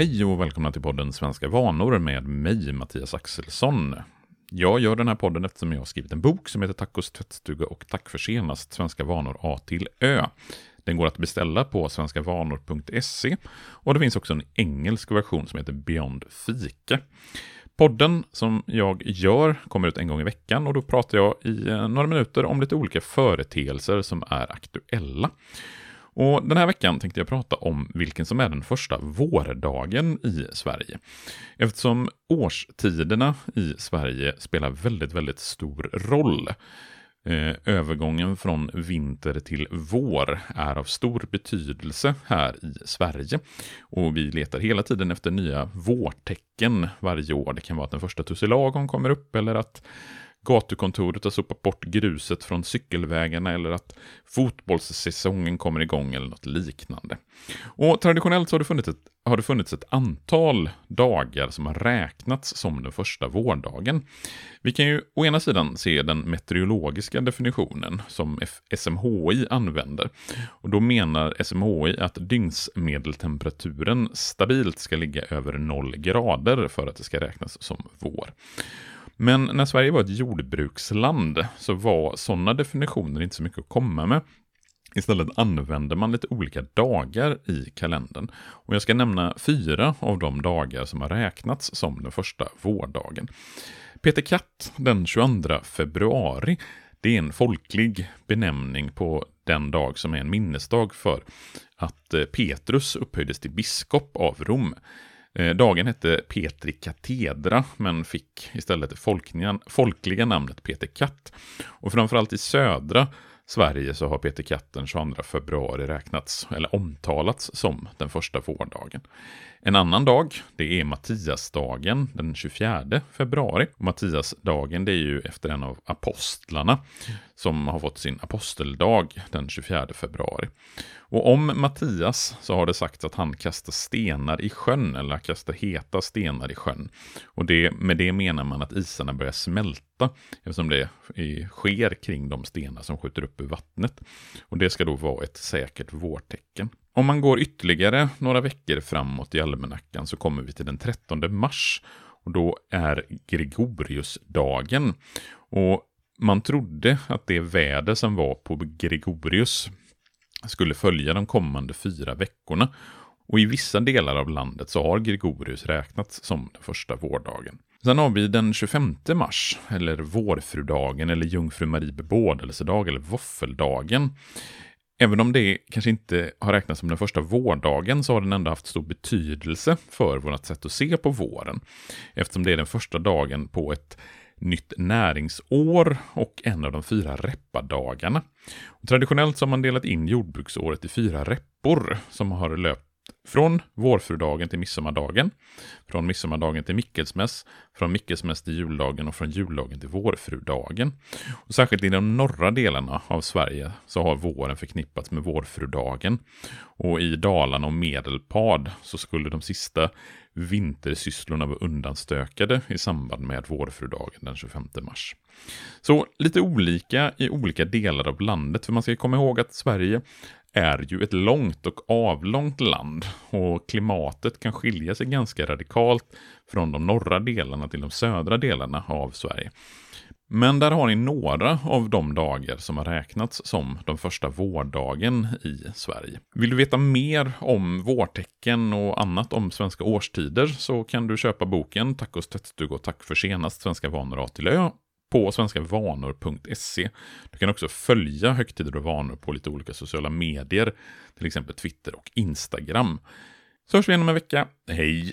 Hej och välkomna till podden Svenska vanor med mig, Mattias Axelsson. Jag gör den här podden eftersom jag har skrivit en bok som heter Tacos tvättstuga och tack för senast, Svenska vanor A till Ö. Den går att beställa på svenskavanor.se och det finns också en engelsk version som heter Beyond Fika. Podden som jag gör kommer ut en gång i veckan och då pratar jag i eh, några minuter om lite olika företeelser som är aktuella. Och den här veckan tänkte jag prata om vilken som är den första vårdagen i Sverige. Eftersom årstiderna i Sverige spelar väldigt, väldigt stor roll. Eh, övergången från vinter till vår är av stor betydelse här i Sverige. Och vi letar hela tiden efter nya vårtecken varje år. Det kan vara att den första tussilagon kommer upp eller att gatukontoret har sopat bort gruset från cykelvägarna eller att fotbollssäsongen kommer igång eller något liknande. Och traditionellt så har det funnits ett, har det funnits ett antal dagar som har räknats som den första vårdagen. Vi kan ju å ena sidan se den meteorologiska definitionen som SMHI använder. Och då menar SMHI att dygnsmedeltemperaturen stabilt ska ligga över 0 grader för att det ska räknas som vår. Men när Sverige var ett jordbruksland så var sådana definitioner inte så mycket att komma med. Istället använder man lite olika dagar i kalendern. Och jag ska nämna fyra av de dagar som har räknats som den första vårdagen. Peter Katt den 22 februari, det är en folklig benämning på den dag som är en minnesdag för att eh, Petrus upphöjdes till biskop av Rom. Eh, dagen hette Petri Katedra, men fick istället det folkliga, folkliga namnet Peter Katt. Och framförallt i södra Sverige så har Peter Katt den 22 februari räknats, eller omtalats som den första vårdagen. En annan dag, det är Mattiasdagen den 24 februari. Mattiasdagen det är ju efter en av apostlarna som har fått sin aposteldag den 24 februari. Och om Mattias så har det sagts att han kastar stenar i sjön, eller kastar heta stenar i sjön. Och det, med det menar man att isarna börjar smälta, eftersom det sker kring de stenar som skjuter upp ur vattnet. Och det ska då vara ett säkert vårtecken. Om man går ytterligare några veckor framåt i almanackan så kommer vi till den 13 mars. Och då är Gregoriusdagen. Och man trodde att det väder som var på Gregorius skulle följa de kommande fyra veckorna. Och i vissa delar av landet så har Gregorius räknats som den första vårdagen. Sen har vi den 25 mars, eller vårfrudagen, eller jungfru Marie bebådelsedag, eller våffeldagen. Även om det kanske inte har räknats som den första vårdagen så har den ändå haft stor betydelse för vårt sätt att se på våren. Eftersom det är den första dagen på ett nytt näringsår och en av de fyra reppadagarna. Och traditionellt så har man delat in jordbruksåret i fyra reppor som har löpt från vårfrudagen till midsommardagen, från midsommardagen till mickelsmäss, från mickelsmäss till juldagen och från juldagen till vårfrudagen. Och särskilt i de norra delarna av Sverige så har våren förknippats med vårfrudagen. Och i Dalarna och Medelpad så skulle de sista vintersysslorna var undanstökade i samband med vårfrudagen den 25 mars. Så lite olika i olika delar av landet, för man ska komma ihåg att Sverige är ju ett långt och avlångt land och klimatet kan skilja sig ganska radikalt från de norra delarna till de södra delarna av Sverige. Men där har ni några av de dagar som har räknats som de första vårdagen i Sverige. Vill du veta mer om vårtecken och annat om svenska årstider så kan du köpa boken Tacos tvättstuga och tack för senast Svenska vanor A till Ö på svenskavanor.se. Du kan också följa högtider och vanor på lite olika sociala medier, till exempel Twitter och Instagram. Så hörs vi igen om en vecka. Hej!